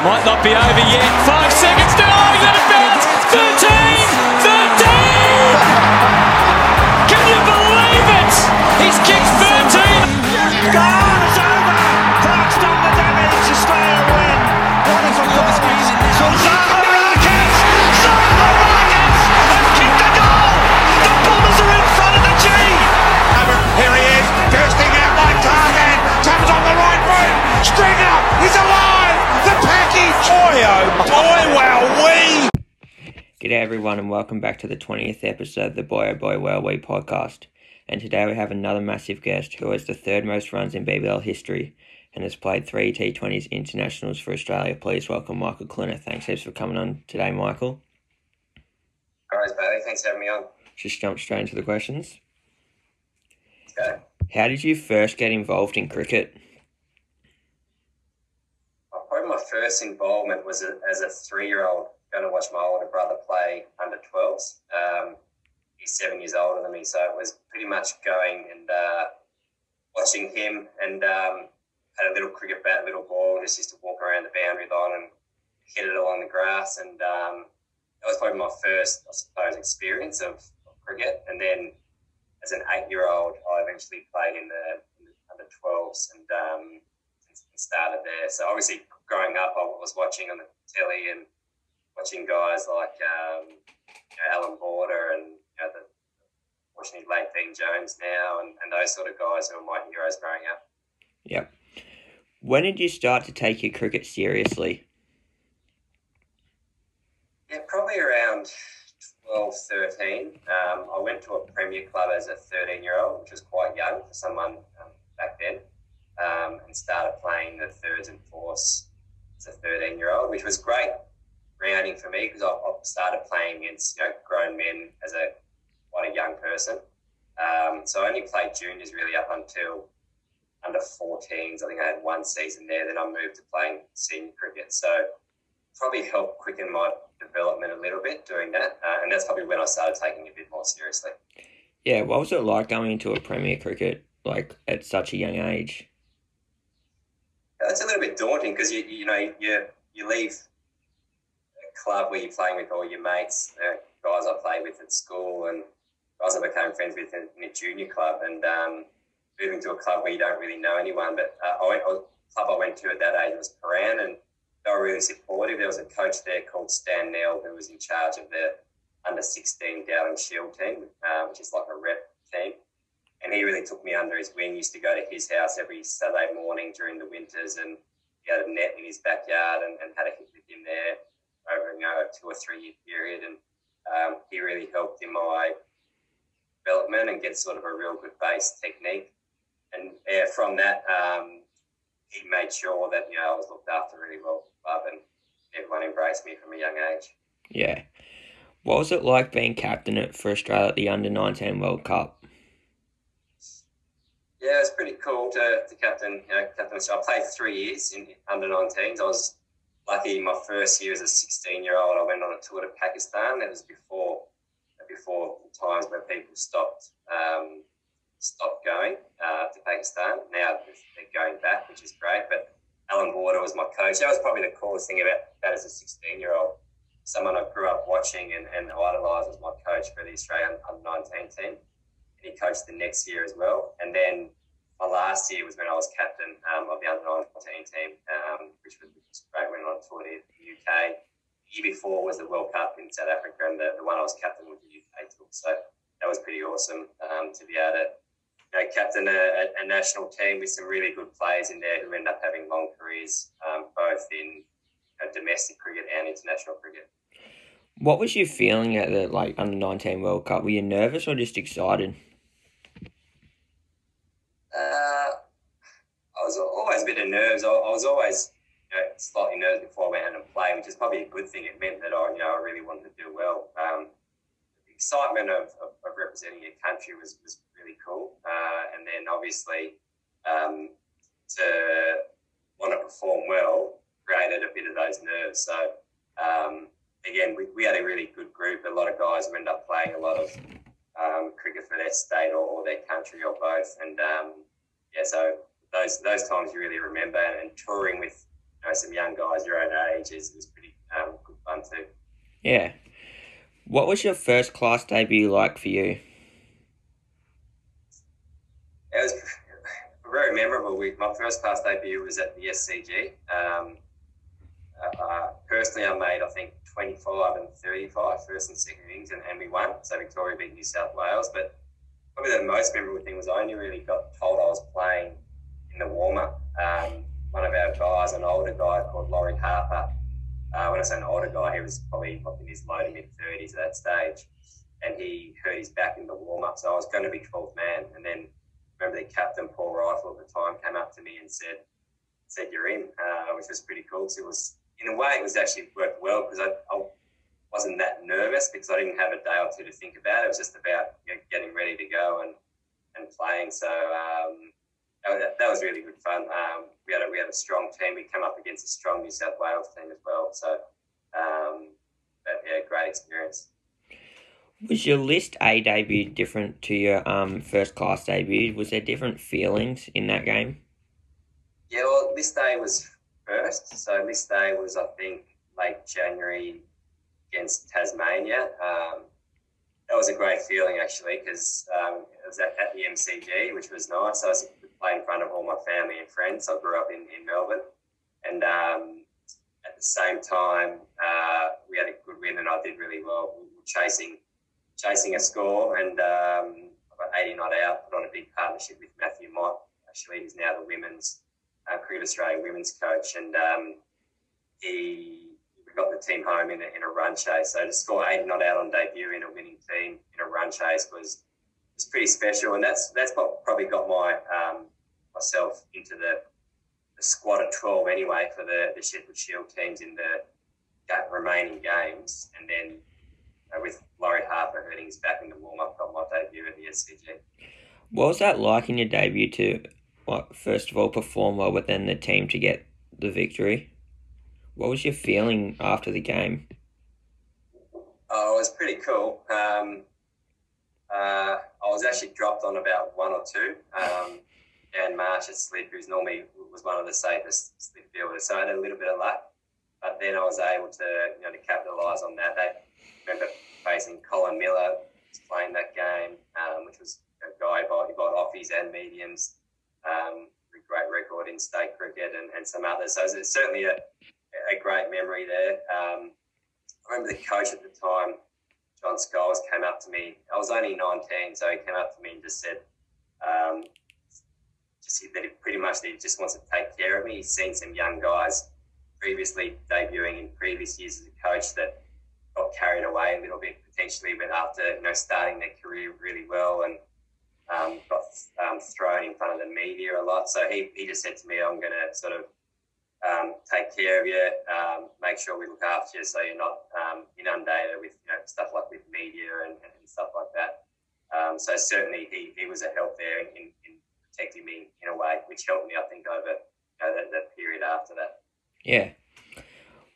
Might not be over yet. Five seconds to he's let it bounce. 13! 13! Can you believe it? He's kicked 13. G'day everyone and welcome back to the 20th episode of the Boy Oh Boy Well We podcast. And today we have another massive guest who has the third most runs in BBL history and has played three T20s internationals for Australia. Please welcome Michael Klinger. Thanks heaps for coming on today, Michael. Alright, Bailey, thanks for having me on. Just jump straight into the questions. Okay. How did you first get involved in cricket? Uh, Probably my first involvement was as a three-year-old going to watch my older brother play under 12s. Um, he's seven years older than me, so it was pretty much going and uh, watching him and um, had a little cricket bat, little ball, and just used to walk around the boundary line and hit it along the grass. And um, that was probably my first, I suppose, experience of, of cricket. And then as an eight-year-old, I eventually played in the, in the under 12s and um, and started there. So obviously, growing up, I was watching on the telly and watching guys like um, you know, Allan Border and you know, the fortunately late Dean Jones now, and, and those sort of guys who were my heroes growing up. Yep. When did you start to take your cricket seriously? Yeah, probably around 12, 13. Um, I went to a Premier club as a 13 year old, which was quite young for someone um, back then, um, and started playing the thirds and fourths as a 13 year old, which was great grounding for me because I, I started playing against you know, grown men as a quite a young person. Um, so I only played juniors really up until under 14s. I think I had one season there. Then I moved to playing senior cricket. So probably helped quicken my development a little bit doing that. Uh, and that's probably when I started taking it a bit more seriously. Yeah, what was it like going into a Premier cricket like at such a young age? That's a little bit daunting because you you know you you leave club where you're playing with all your mates, uh, guys I played with at school, and guys I became friends with in, in a junior club, and um, moving to a club where you don't really know anyone. But uh, I went, a club I went to at that age was Prahran, and they were really supportive. There was a coach there called Stan Nell who was in charge of the under 16 Dowling Shield team, uh, which is like a rep team. And he really took me under his wing. Used to go to his house every Saturday morning during the winters, and he had a net in his backyard and, and had a hit with him there over you know a two or three year period. And um, he really helped in my development and get sort of a real good base technique. And yeah, from that, um, he made sure that you know I was looked after really well club, and everyone embraced me from a young age. Yeah. What was it like being captain at for Australia at the Under 19 World Cup? Yeah, it was pretty cool to, to captain. You know, captain. So I played three years in under 19s. I was lucky. My first year as a 16 year old, I went on a tour to Pakistan. That was before before the times where people stopped um, stopped going uh, to Pakistan. Now they're going back, which is great. But Allan Border was my coach. That was probably the coolest thing about that as a 16 year old. Someone I grew up watching and, and idolised was my coach for the Australian under 19 team. And he coached the next year as well. And then my last year was when I was captain um, of the under 19 team, um, which was, great. Went on tour to the UK. The year before was the World Cup in South Africa, and the, the one I was captain was the UK tour. So that was pretty awesome um, to be able to you know, captain a, a, national team with some really good players in there who end up having long careers, um, both in you know, domestic cricket and international cricket. What was you feeling at the like under 19 World Cup? Were you nervous or just excited? Uh, I was always a bit of nerves. I, I was always know, slightly nervous before I went and played, which is probably a good thing. It meant that I, you know, I really wanted to do well. Um, the excitement of, of, of representing your country was, was really cool. Uh, and then obviously um, to want to perform well created a bit of those nerves. So um, again, we, we had a really good group. A lot of guys who end up playing a lot of um, cricket for their state or, or their country or both. And um, yeah, so those those times you really remember and touring with you know, some young guys your own age is was pretty um, good fun too. Yeah. What was your first class debut like for you? It was very memorable week. My first class debut was at the SCG. Um, uh, uh, personally, I made, I think, 25 and 35 first and second innings, and, and we won. So Victoria beat New South Wales. But probably the most memorable thing was I only really got told I was playing in the warm up. Um, one of our guys, an older guy called Laurie Harper, uh, when I say an older guy, he was probably in his low to mid 30s at that stage. And he hurt his back in the warm up. So I was going to be 12th man. And then remember the captain, Paul Reiffel, at the time came up to me and said, said you're in, uh, which was pretty cool. So it was, in a way, it was actually worked well because I, I wasn't that nervous because I didn't have a day or two to think about. It was just about you know, getting ready to go and, and playing. So um, that, that, was really good fun. Um, we had a, we had a strong team. We came up against a strong New South Wales team as well. So, um, but, yeah, great experience. Was your list A debut different to your um, first class debut? Was there different feelings in that game? Yeah, well, list A was first. So list A was, I think, late January against Tasmania. Um, that was a great feeling actually because um, it was at, at, the MCG, which was nice. I was playing in front of all my family and friends. I grew up in, in Melbourne, and um, at the same time, uh, we had a good win, and I did really well. Chasing chasing a score, and um, about 80 not out. Put on a big partnership with Matthew Mott. Actually, he's now the women's uh, Cricket Australia women's coach, and um, he got the team home in a, in a run chase. So to score eight not out on debut in a winning team in a run chase was was pretty special, and that's that's what probably got my um, myself into the, the squad of twelve anyway for the the Sheffield Shield teams in the remaining games, and then uh, with Laurie Harper hurting his back in the warm up, got my debut at the SCG. What was that like in your debut to, what, first of all, perform well, but then the team to get the victory? What was your feeling after the game? Oh, it was pretty cool. Um, uh, I was actually dropped on about one or two. Um, and Marsh at slip, who's normally was one of the safest slip fielders, so I had a little bit of luck. But then I was able to, you know, to capitalise on that. They remember facing Colin Miller playing that game, um, which was a guy who bought offies and mediums, um, great record in state cricket and, and some others. So it's certainly a, a great memory there. Um, I remember the coach at the time, John Scholes, came up to me. I was only 19, so he came up to me and just said, um, just that he pretty much that he just wants to take care of me. He's seen some young guys previously debuting in previous years as a coach that got carried away a little bit potentially, but after you know starting their career really well and um, got um, thrown in front of the media a lot. So he, he just said to me, I'm going to sort of um, take care of you, um, make sure we look after you so you're not um, inundated with you know, stuff like with media and, and stuff like that. Um, so certainly he, he was a help there in, in, protecting me in a way, which helped me, I think, over you know, that, that period after that. Yeah.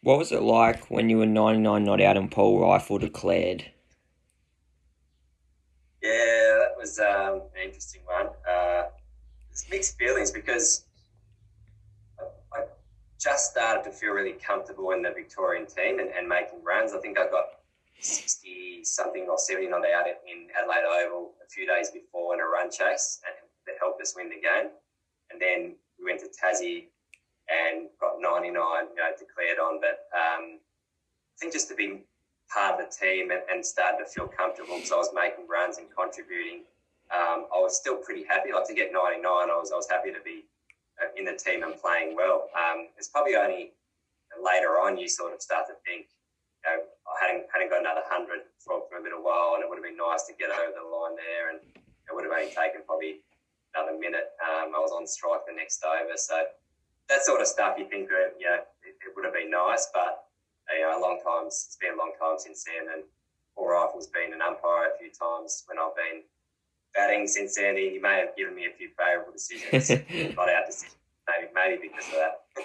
What was it like when you were 99 not out and Paul Reiffel declared? Yeah, that was um, an interesting one. Uh, it's mixed feelings because just started to feel really comfortable in the Victorian team and, and making runs. I think I got 60 something or 70 not out in Adelaide Oval a few days before in a run chase that helped us win the game. And then we went to Tassie and got 99 you know, declared on. But um, I think just to be part of the team and, and to feel comfortable because I was making runs and contributing, um, I was still pretty happy. Like to get 99, I was, I was happy to be in the team and playing well. Um, it's probably only later on you sort of start to think, you know, I hadn't, hadn't got another 100 for, for a little while and it would have been nice to get over the line there and it would have only taken probably another minute. Um, I was on strike the next over. So that sort of stuff you think, uh, you know, it, it would have been nice, but you know, a long time, it's been a long time since then. And Paul Reiffel's been an umpire a few times when I've been batting since then. He may have given me a few favourable decisions, not our decisions, maybe, maybe because of that.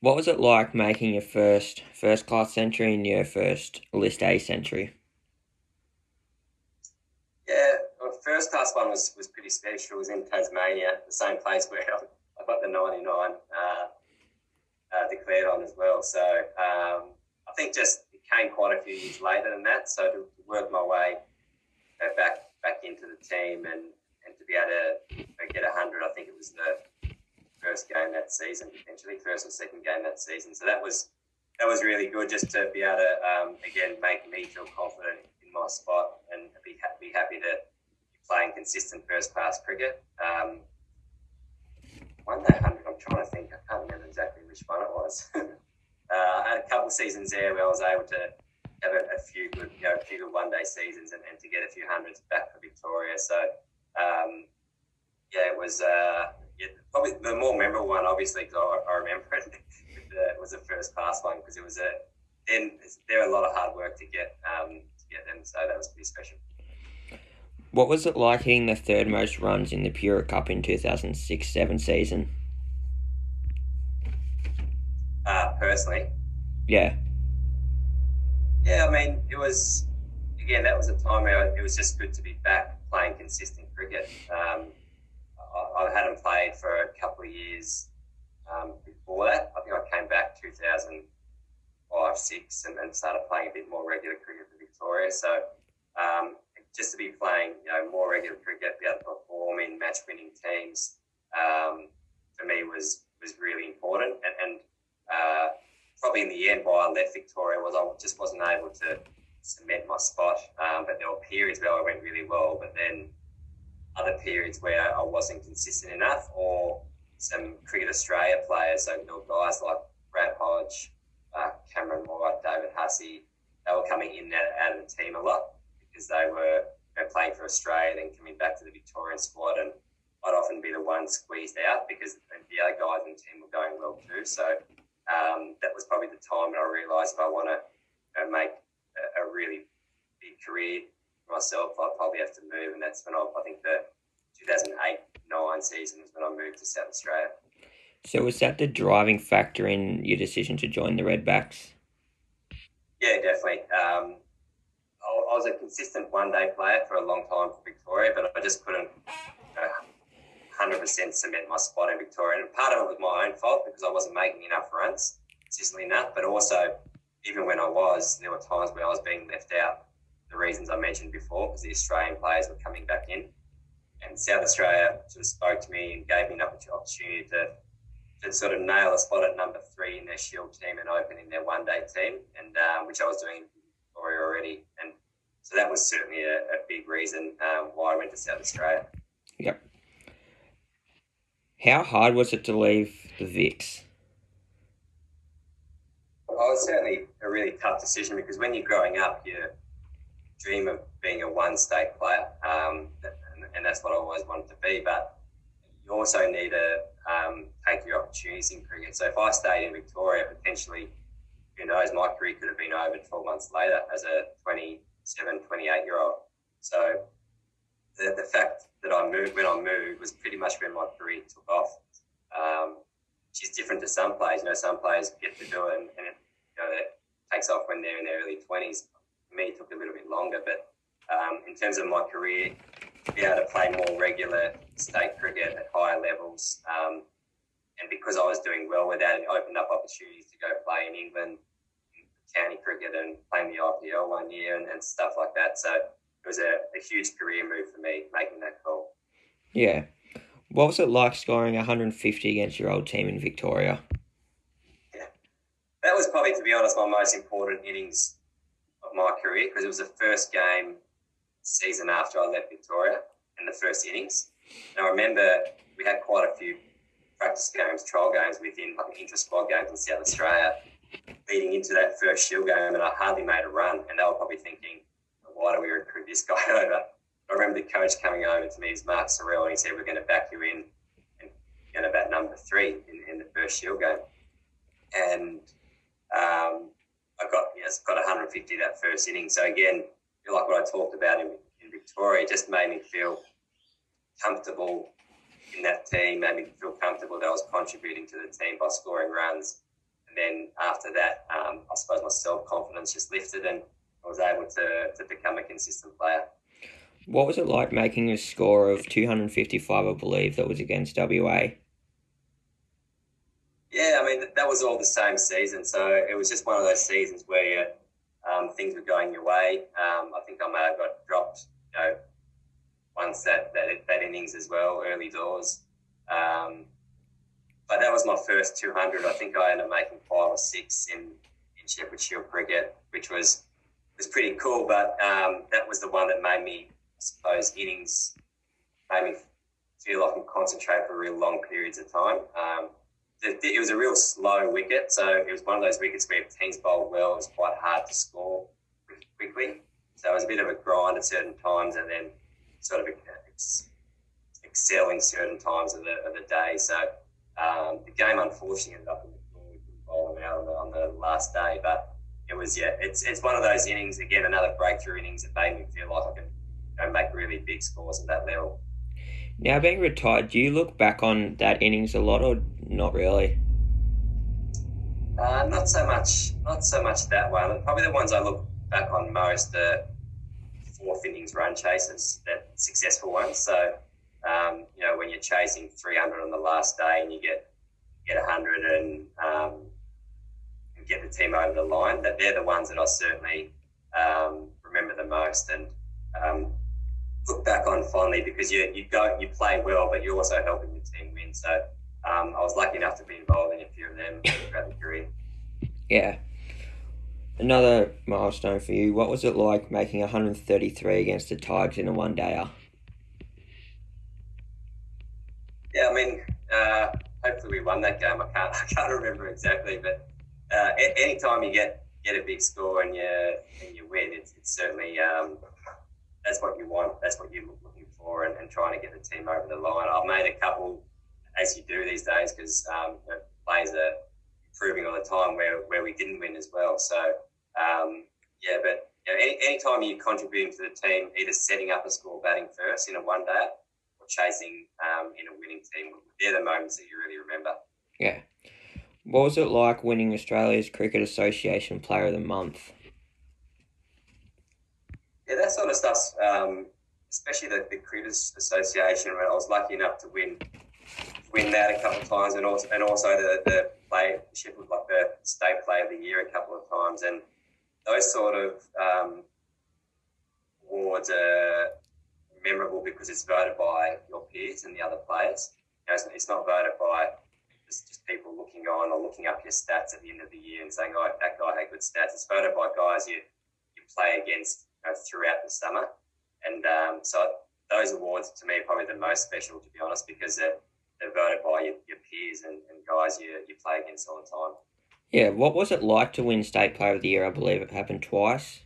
What was it like making your first first class century and your first List A century? Yeah, well, first class one was, was pretty special. It was in Tasmania, the same place where I got the 99. Uh, uh, declared on as well. So um, I think just it came quite a few years later than that. So to, to work my way uh, back back into the team and, and to be able to get 100, I think it was the first game that season, potentially first or second game that season. So that was that was really good just to be able to um, again make me feel confident in my spot and be be happy to be playing consistent first class cricket. Um, one day hundred, I'm trying to think. I can't remember exactly which one it was. uh, I had a couple of seasons there where I was able to few good, you know, a few good one day seasons and, and to get a few hundreds back for Victoria. So um, yeah, it was. Uh, yeah, probably the more memorable one, obviously, because I, I remember it, it was the first class one because it was a then there a lot of hard work to get um, to get them, so that was pretty special. What was it like hitting the third most runs in the Pura Cup in 2006-7 season? Uh, personally, Yeah, yeah, I mean, it was again that was a time where it was just good to be back playing consistent cricket. Um, I, I hadn't played for a couple of years um, before that. I think I came back 2005, six, and then started playing a bit more regular cricket for Victoria. So um, just to be playing, you know, more regular cricket, be able to perform in match-winning teams, um, for me was was really important. And, and uh, probably in the end, why I left Victoria was I just wasn't able to cement my spot. Um, but there were periods where I went really well, but then other periods where I wasn't consistent enough, or some Cricket Australia players, so guys like Brad Hodge, uh, Cameron White, David Hussey, they were coming in and out of the team a lot because they were you know, playing for Australia, and then coming back to the Victorian squad, and I'd often be the one squeezed out because the other guys in the team were going well too. So um, that was probably the time when I realised if I want to you know, make a, a, really big career for myself, I'd probably have to move, and that's when I, I think the 2008 nine season was when I moved to South Australia. So was that the driving factor in your decision to join the Redbacks? Yeah, definitely. Um, I, I was a consistent one day player for a long time for Victoria, but I just couldn't uh, 100% cement my spot in Victoria. And part of it was my own fault because I wasn't making enough runs consistently enough, but also even when I was, there were times where I was being left out. The reasons I mentioned before, because the Australian players were coming back in, and South Australia sort of spoke to me and gave me an opportunity to, to sort of nail a spot at number three in their Shield team and open in their one day team, and um, which I was doing already, and so that was certainly a, a big reason um, why I went to South Australia. Yep. How hard was it to leave the Vics? Well, it was certainly a really tough decision because when you're growing up, you dream of being a one state player, um, and, and, that's what I always wanted to be. But you also need to um, take your opportunities in cricket. So if I stayed in Victoria, potentially, who knows, my career could have been over 12 months later as a 27, 28 year old. So the, the fact that I moved when I moved was pretty much when my career took off. Um, which is different to some players. You know, some players get to do it and, and it, you know, it takes off when they're in their early 20s. For me, it took a little bit longer, but um, in terms of my career, to be able to play more regular state cricket at higher levels, um, and because I was doing well with that, it opened up opportunities to go play in England, county cricket, and playing the IPL one year and, and stuff like that. So it was a, a huge career move for me making that call. Yeah. What was it like scoring 150 against your old team in Victoria? Yeah, that was probably, to be honest, my most important innings of my career because it was the first game season after I left Victoria in the first innings. And I remember we had quite a few practice games, trial games within like intra squad games in South Australia leading into that first Shield game, and I hardly made a run. And they were probably thinking, why do we recruit this guy over? I remember the coach coming over to me, as Mark Sorell, and he said, We're going to back you in and bat number three in, in the first Shield game. And um, I got yes, got 150 that first inning. So again, like what I talked about in, in Victoria, just made me feel comfortable in that team, made me feel comfortable that I was contributing to the team by scoring runs. And then after that, um, I suppose my self confidence just lifted and was able to, to become a consistent player. What was it like making a score of 255, I believe, that was against WA? Yeah, I mean that was all the same season, so it was just one of those seasons where um, things were going your way. Um, I think I may have got dropped, you know, once that that, that innings as well, early doors. Um, but that was my first 200. I think I ended up making five or six in, in Sheffield Shield cricket, which was was pretty cool. But um, that was the one that made me, I suppose, innings made me feel I can concentrate for real long periods of time. Um, it was a real slow wicket, so it was one of those wickets where if teams bowled well, it was quite hard to score quickly. So it was a bit of a grind at certain times, and then sort of excel in certain times of the, of the day. So um, the game unfortunately ended up in the them out on the, on the last day, but it was yeah, it's it's one of those innings again, another breakthrough innings that made me feel like I can you know, make really big scores at that level. Now, being retired, do you look back on that innings a lot, or not really? Uh, not so much. Not so much that one. Probably the ones I look back on most are fourth innings run chases, that successful ones. So, um, you know, when you're chasing 300 on the last day and you get get 100 and, um, and get the team over the line, that they're the ones that I certainly um, remember the most. And um, look back on fondly because you you go you play well, but you're also helping your team win. So um, I was lucky enough to be involved in a few of them throughout the career. Yeah. Another milestone for you. What was it like making 133 against the Tigers in a one dayer? Yeah, I mean, uh, hopefully we won that game. I can't I can't remember exactly, but uh, anytime you get get a big score and you and you win, it's, it's certainly um, that's what you want. That's what you're looking for, and, and, trying to get the team over the line. I've made a couple, as you do these days, because um, you know, players are improving all the time where, where we didn't win as well. So um, yeah, but you know, any anytime you're contributing to the team, either setting up a score batting first in a one day or chasing um, in a winning team, they're the moments that you really remember. Yeah. What was it like winning Australia's Cricket Association Player of the Month? yeah, that sort of stuff, um, especially the, the Cricketers Association, where I was lucky enough to win win that a couple of times, and also and also the the playership with like the state player of the year a couple of times, and those sort of um, awards are memorable because it's voted by your peers and the other players. You know, it's, not voted by just, just people looking on or looking up your stats at the end of the year and saying, "Oh, that guy had good stats." It's voted by guys you you play against uh, throughout the summer. And um, so those awards to me are probably the most special, to be honest, because they're, they're voted by your, your peers and, and guys you, you play against all the time. Yeah, what was it like to win State Player of the Year? I believe it happened twice.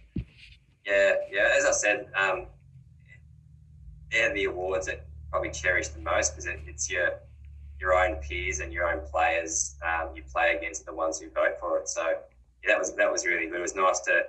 Yeah, yeah. As I said, um, they're the awards that probably cherish the most because it, it's your your own peers and your own players um, you play against the ones who vote for it. So yeah, that was that was really good. It was nice to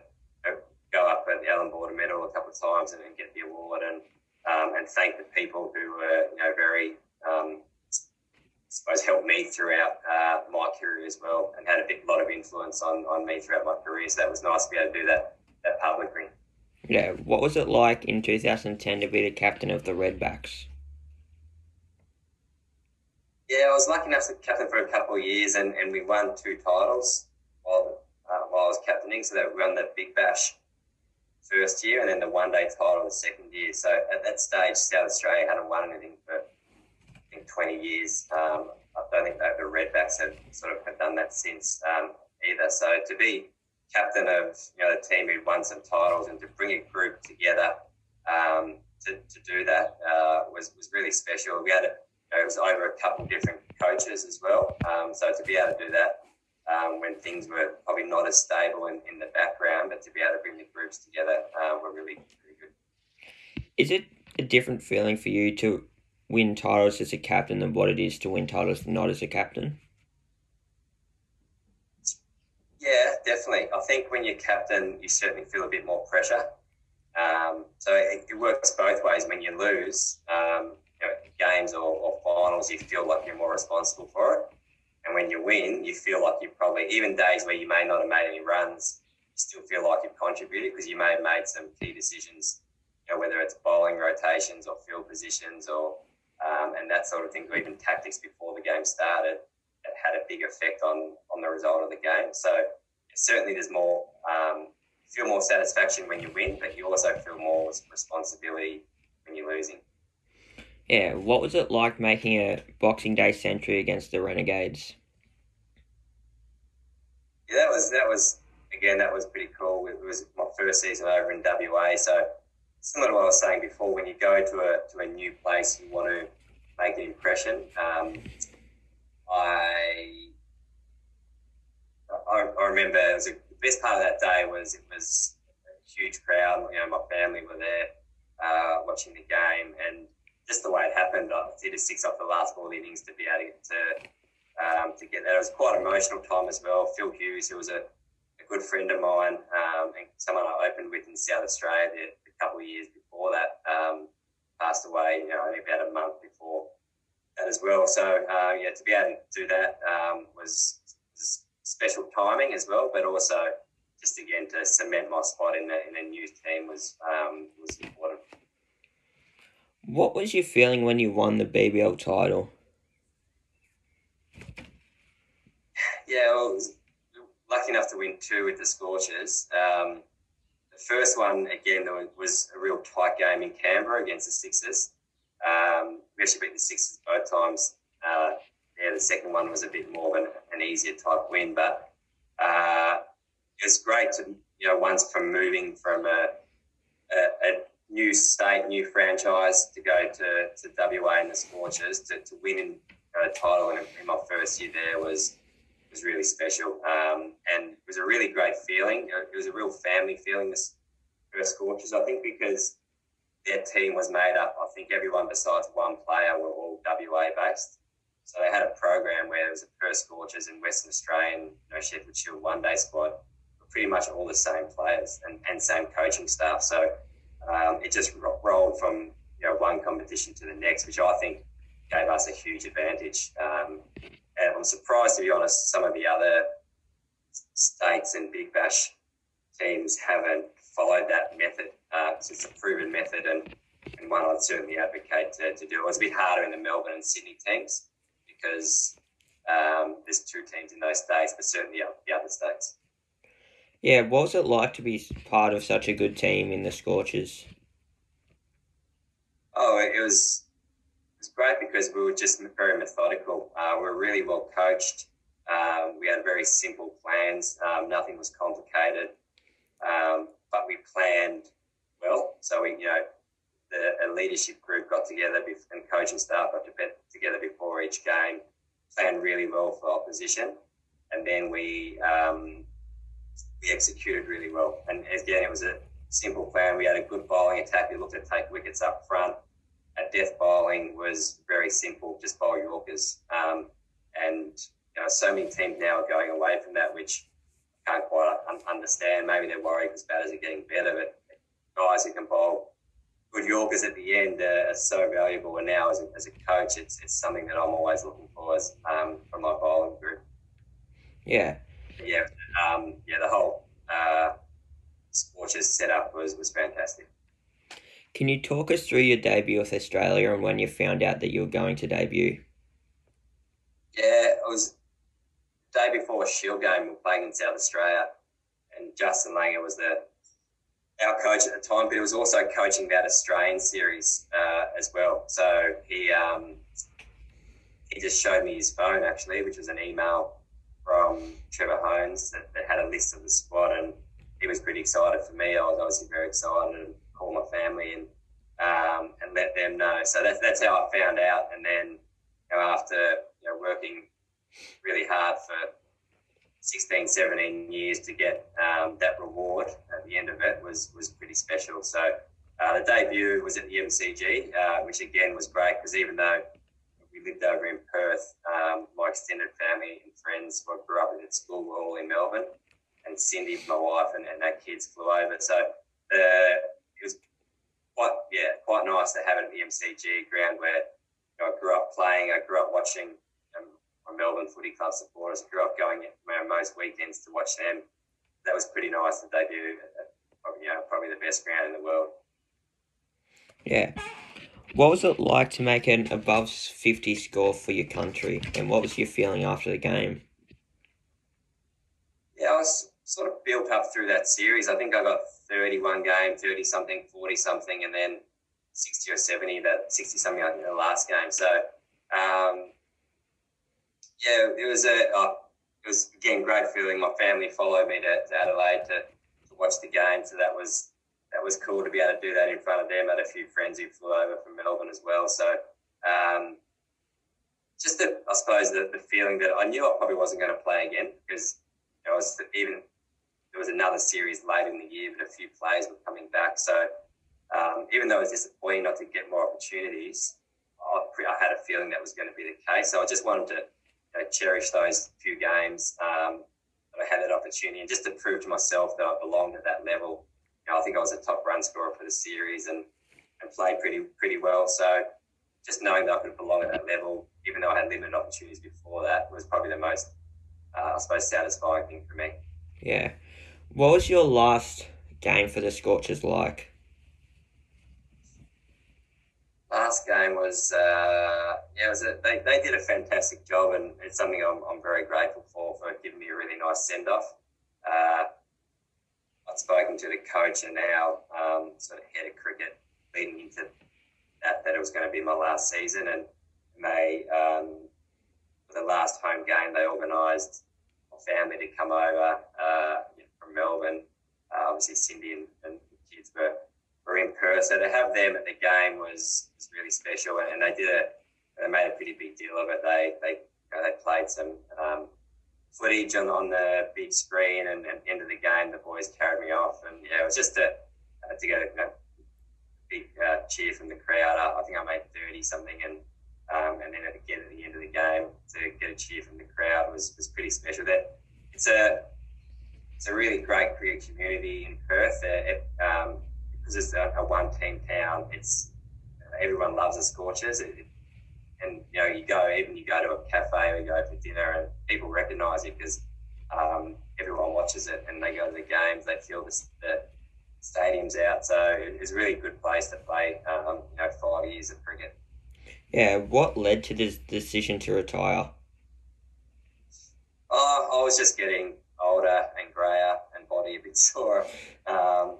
go up at the Allan Border Medal a couple of times and, and get the award and um, and thank the people who were you know very um, I suppose helped me throughout uh, my career as well and had a big lot of influence on, on me throughout my career. So that was nice to be able to do that that publicly. Yeah, what was it like in 2010 to be the captain of the Redbacks? Yeah, I was lucky enough to captain for a couple of years, and, and we won two titles while uh, while I was captaining. So that we won the Big Bash first year and then the one day title the second year. So at that stage, South Australia hadn't won anything for I think 20 years. Um, I don't think the Redbacks have sort of have done that since um, either. So to be captain of you know the team who won some titles and to bring a group together um, to, to do that uh, was was really special. We had a, it was over a couple of different coaches as well. Um, so to be able to do that um, when things were probably not as stable in, in the background, but to be able to bring the groups together uh, were really, really good. Is it a different feeling for you to win titles as a captain than what it is to win titles not as a captain? Yeah, definitely. I think when you're captain, you certainly feel a bit more pressure. Um, so it, it, works both ways. When you lose um, games or, or finals, you feel like you're more responsible for it. And when you win, you feel like you probably, even days where you may not have made any runs, you still feel like you've contributed because you may have made some key decisions, you know, whether it's bowling rotations or field positions or, um, and that sort of thing, or even tactics before the game started. That had a big effect on on the result of the game. So certainly, there's more um, feel more satisfaction when you win, but you also feel more responsibility when you're losing. Yeah, what was it like making a Boxing Day century against the Renegades? Yeah, that was that was again that was pretty cool. It was my first season over in WA, so similar to what I was saying before. When you go to a to a new place, you want to make an impression. Um, I, I, I remember it was a, the best part of that day was it was a huge crowd. You know, my family were there uh, watching the game, and just the way it happened, I did a six off the last ball innings to be able to um, to get that. It was quite an emotional time as well. Phil Hughes, who was a, a good friend of mine um, and someone I opened with in South Australia a couple of years before that, um, passed away. You know, only about a month before that as well. So uh, yeah, to be able to do that um, was, special timing as well, but also just again to cement my spot in the in the youth team was um, was important. What was your feeling when you won the BBL title? Yeah, well, I was lucky enough to win two with the Scorchers. Um, the first one, again, was a real tight game in Canberra against the Sixers. Um, we actually beat the Sixers both times. Uh, yeah, the second one was a bit more of an, an easier type win, but uh, it was great to, you know, once from moving from a, a, a new state, new franchise to go to, to WA and the Scorchers to, to win in, a title in, in, my first year there was was really special. Um, and it was a really great feeling. It was a real family feeling, this first Scorchers, I think, because their team was made up, I think everyone besides one player were all WA based. So they had a program where there was a Perth Scorchers and Western Australian, you know, Sheffield Shield one day squad, pretty much all the same players and, and same coaching staff. So um, it just rolled from you know one competition to the next, which I think gave us a huge advantage. Um, and I'm surprised, to be honest, some of the other states and Big Bash teams haven't followed that method. Uh, it's a proven method and, and one I'd certainly advocate to, to do. It was a bit harder in the Melbourne and Sydney teams because um, there's two teams in those states, but certainly the other states. Yeah, what was it like to be part of such a good team in the Scorchers? Oh, it was it was great because we were just very methodical. Uh, we were really well coached. Um, we had very simple plans. Um, nothing was complicated, um, but we planned well. So we, you know, the a leadership group got together and coaching staff got together before each game, planned really well for opposition, and then we um, we executed really well. And again, it was a simple plan. We had a good bowling attack. We looked to take wickets up front. Our death bowling was very simple, just bowl Yorkers. Um, and you know, so many teams now are going away from that, which I can't quite understand. Maybe they're worried because batters are getting better, but guys who can bowl good Yorkers at the end are so valuable. And now, as a, as a coach, it's, it's something that I'm always looking for as, um, from my bowling group. Yeah. Yeah, um, yeah, the whole uh, Scorchers setup was, was fantastic. Can you talk us through your debut with Australia and when you found out that you were going to debut? Yeah, it was the day before a Shield game. We were playing in South Australia, and Justin Langer was the our coach at the time, but he was also coaching that Australian series uh, as well. So he um, he just showed me his phone actually, which was an email from Trevor Hohns that, that, had a list of the squad, and he was pretty excited for me. I was obviously very excited and called my family and um, and let them know. So that's that's how I found out. And then you know, after you know, working really hard for 16, 17 years to get um, that reward at the end of it was was pretty special. So uh, the debut was at the MCG, uh, which again was great because even though lived over in Perth. Um, my extended family and friends who grew up with at school were all in Melbourne, and Cindy, my wife, and, and our kids flew over. So uh, it was quite, yeah, quite nice to have it at the MCG ground where you know, I grew up playing. I grew up watching um, my Melbourne Footy Club supporters. I grew up going you most weekends to watch them. That was pretty nice to debut at, you know, probably the best ground in the world. Yeah. What was it like to make an above 50 score for your country, and what was your feeling after the game? Yeah, I was sort of built up through that series. I think I got 31 game, 30 something, 40 something, and then 60 or 70, that 60 something in the last game. So, um, yeah, it was a, oh, it was again great feeling. My family followed me to, to Adelaide to, to watch the game, so that was that was cool to be able to do that in front of them. I had a few friends who flew over from Melbourne as well. So um, just the, I suppose the, the feeling that I knew I probably wasn't going to play again because know, was even there was another series late in the year, but a few players were coming back. So um, even though it was disappointing not to get more opportunities, I, I, had a feeling that was going to be the case. So I just wanted to you know, cherish those few games um, that I had that opportunity and just to prove to myself that I belonged at that level you know, I think I was a top run scorer for the series and, and played pretty pretty well. So just knowing that I could belong at that level, even though I had limited opportunities before that, was probably the most, uh, I suppose, satisfying thing for me. Yeah. What was your last game for the Scorchers like? Last game was, uh, yeah, was a, they, they did a fantastic job, and it's something I'm, I'm very grateful for, for giving me a really nice send off. Uh, I'd spoken to the coach and now um, sort of head of cricket leading into that, that it was going to be my last season. And May, um, for the last home game, they organised my family to come over uh, from Melbourne. Uh, obviously, Cindy and, and the kids were, were in Perth. So to have them at the game was, was really special. And, and they did a, they made a pretty big deal of it. They, they, you know, they played some um, footage on, on the big screen and, and end of the game, the boys carried me off. And yeah, it was just a, uh, to get a, a big uh, cheer from the crowd. I, I, think I made 30 something. And um, and then again at the end of the game, to get a cheer from the crowd was, was pretty special. That it's a it's a really great cricket community in Perth. It, um, because it's a, a one team town, it's everyone loves the Scorchers. It, and you know you go even you go to a cafe or you go for dinner and people recognise you because um, everyone watches it and they go to the games they feel this, the stadiums out so it's a really good place to play um, you know five years of cricket yeah what led to this decision to retire oh, I was just getting older and grayer and body a bit sore um,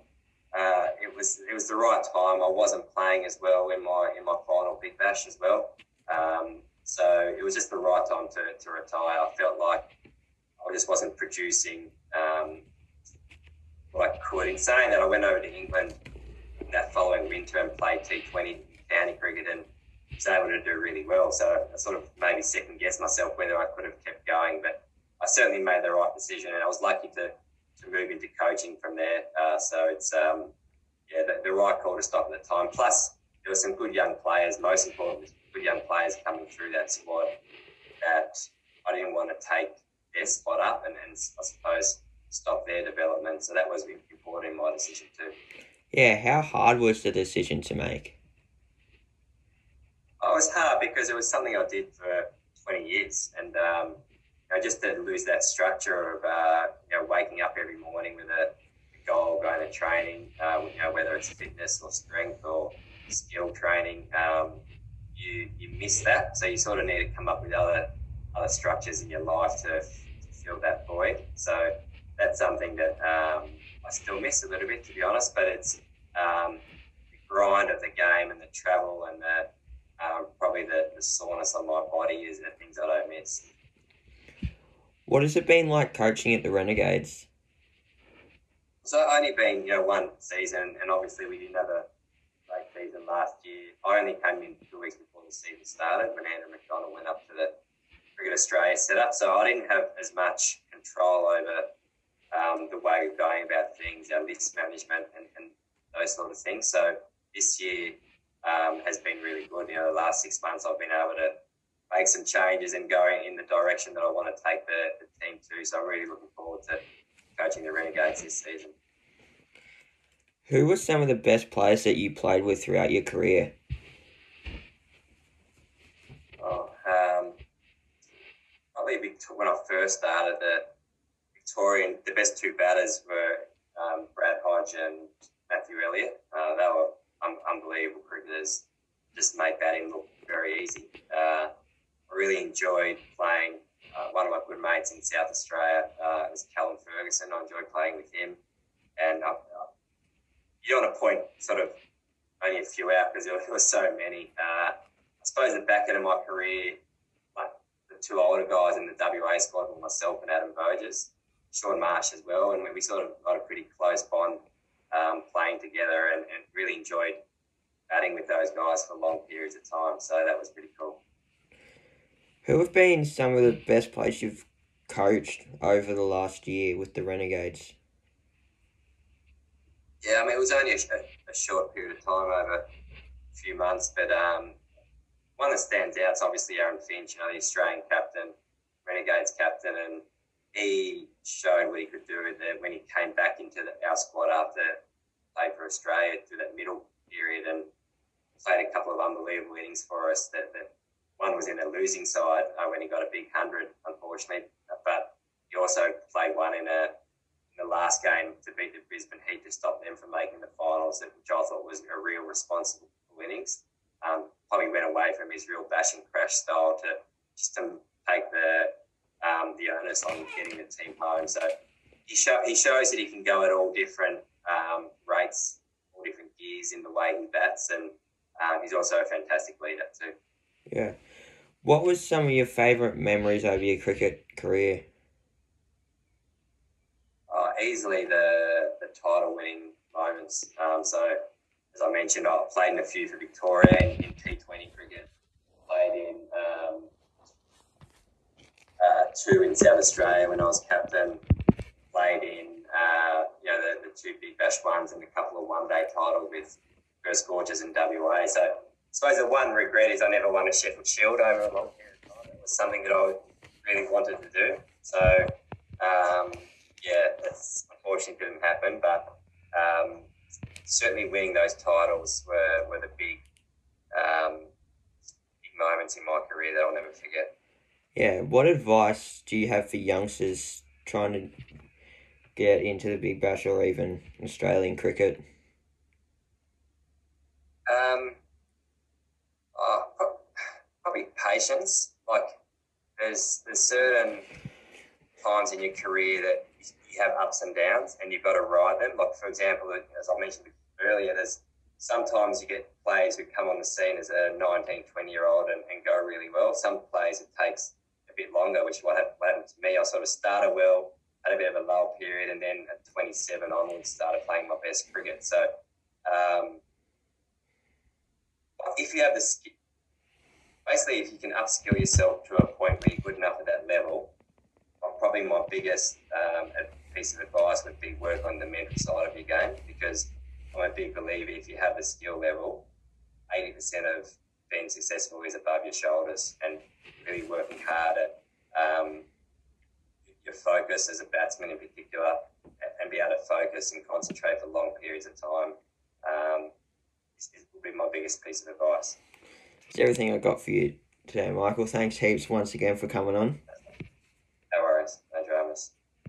uh, it was it was the right time. I wasn't playing as well in my in my final Big Bash as well, um, so it was just the right time to, to retire. I felt like I just wasn't producing um, what I could. In saying that, I went over to England that following winter and played T20 county cricket and was able to do really well. So I sort of maybe second guessed myself whether I could have kept going, but I certainly made the right decision and I was lucky to, to move into coaching from there. Uh, so it's, um, yeah, the, the, right call to stop at the time. Plus, there were some good young players, most importantly, good young players coming through that squad that I didn't want to take their spot up and, and I suppose stop their development. So that was important in my decision too. Yeah, how hard was the decision to make? Oh, it was hard because it was something I did for 20 years. And um, you know, just to lose that structure of uh, you know, waking up every morning with a goal, going to training, uh, you know, whether it's fitness or strength or skill training, um, you you miss that. So you sort of need to come up with other other structures in your life to, to fill that void. So that's something that um, I still miss a little bit, to be honest. But it's um, the grind of the game and the travel and the um, probably the, the soreness on my body is the things I don't miss. What has it been like coaching at the Renegades? So I've only been you know one season, and obviously we didn't have a great season last year. I only came in two weeks before season started when Andrew McDonald went up to the Cricket Australia setup. So I didn't have as much control over um, the way of going about things, our list management, and, and those sort of things. So this year um, has been really good. You know, the last six months I've been able to make some changes and going in the direction that I want to take the, the team to. So I'm really looking forward to coaching the Renegades this season. Who were some of the best players that you played with throughout your career? Oh, um, probably when I first started, the Victorian, the best two batters were um, Brad Hodge and Matthew Elliott. Uh, they were un- unbelievable cricketers. just made batting look very easy. Uh, I really enjoyed playing. Uh, one of my good mates in South Australia uh, was Callum Ferguson. I enjoyed playing with him, and uh, you don't want to point sort of only a few out because there were so many. Uh, I suppose the back end of my career, two older guys in the WA squad were myself and Adam Voges, Shaun Marsh as well, and we sort of got a pretty close bond um, playing together and, and really enjoyed batting with those guys for long periods of time. So that was pretty cool. Who have been some of the best players you've coached over the last year with the Renegades? Yeah, I mean, it was only a, a, short period of time over a few months, but um, one that stands out is obviously Aaron Finch, you know, the Australian captain, Renegades captain, and he showed what he could do the, when he came back into the, our squad after playing for Australia through that middle period and played a couple of unbelievable innings for us. That, that one was in a losing side uh, when he got a big hundred, unfortunately, but he also played one in a the last game to beat the Brisbane Heat to stop them from making the finals, which I thought was a real responsible innings. Um, probably went away from his real bash and crash style to just to take the um, the onus on getting the team home. So he show, he shows that he can go at all different um, rates, all different gears in the way he bats, and um, he's also a fantastic leader too. Yeah. What was some of your favourite memories over your cricket career? Uh, easily the the title winning moments. Um, so as I mentioned, I played in a few for Victoria in, in T20 cricket. Played in um, uh, two in South Australia when I was captain. Played in uh, you know the, the two big bash ones and a couple of one day titles with Perth Scorchers in WA. So I suppose the one regret is I never won a Sheffield Shield over a long period of time. It was something that I really wanted to do. So um, yeah, that's unfortunately didn't happen, but um, certainly winning those titles were, were the big um, big moments in my career that I'll never forget. Yeah, what advice do you have for youngsters trying to get into the Big Bash or even Australian cricket? Um, uh, probably patience. Like, there's there's certain times in your career that you have ups and downs, and you've got to ride them. Like, for example, as I mentioned earlier, there's sometimes you get players who come on the scene as a 19, 20 year old and, and go really well. Some players it takes a bit longer, which is what happened to me. I sort of started well, had a bit of a lull period, and then at 27 onwards started playing my best cricket. So, um, if you have the skill, basically, if you can upskill yourself to a point where you're good enough at that level, probably my biggest um, piece of advice would be work on the mental side of your game because I'm a big believer if you have the skill level, 80% of being successful is above your shoulders and really working hard at um, your focus as a batsman in particular and be able to focus and concentrate for long periods of time um, is, is, will be my biggest piece of advice. It's everything I've got for you today, Michael. Thanks heaps once again for coming on.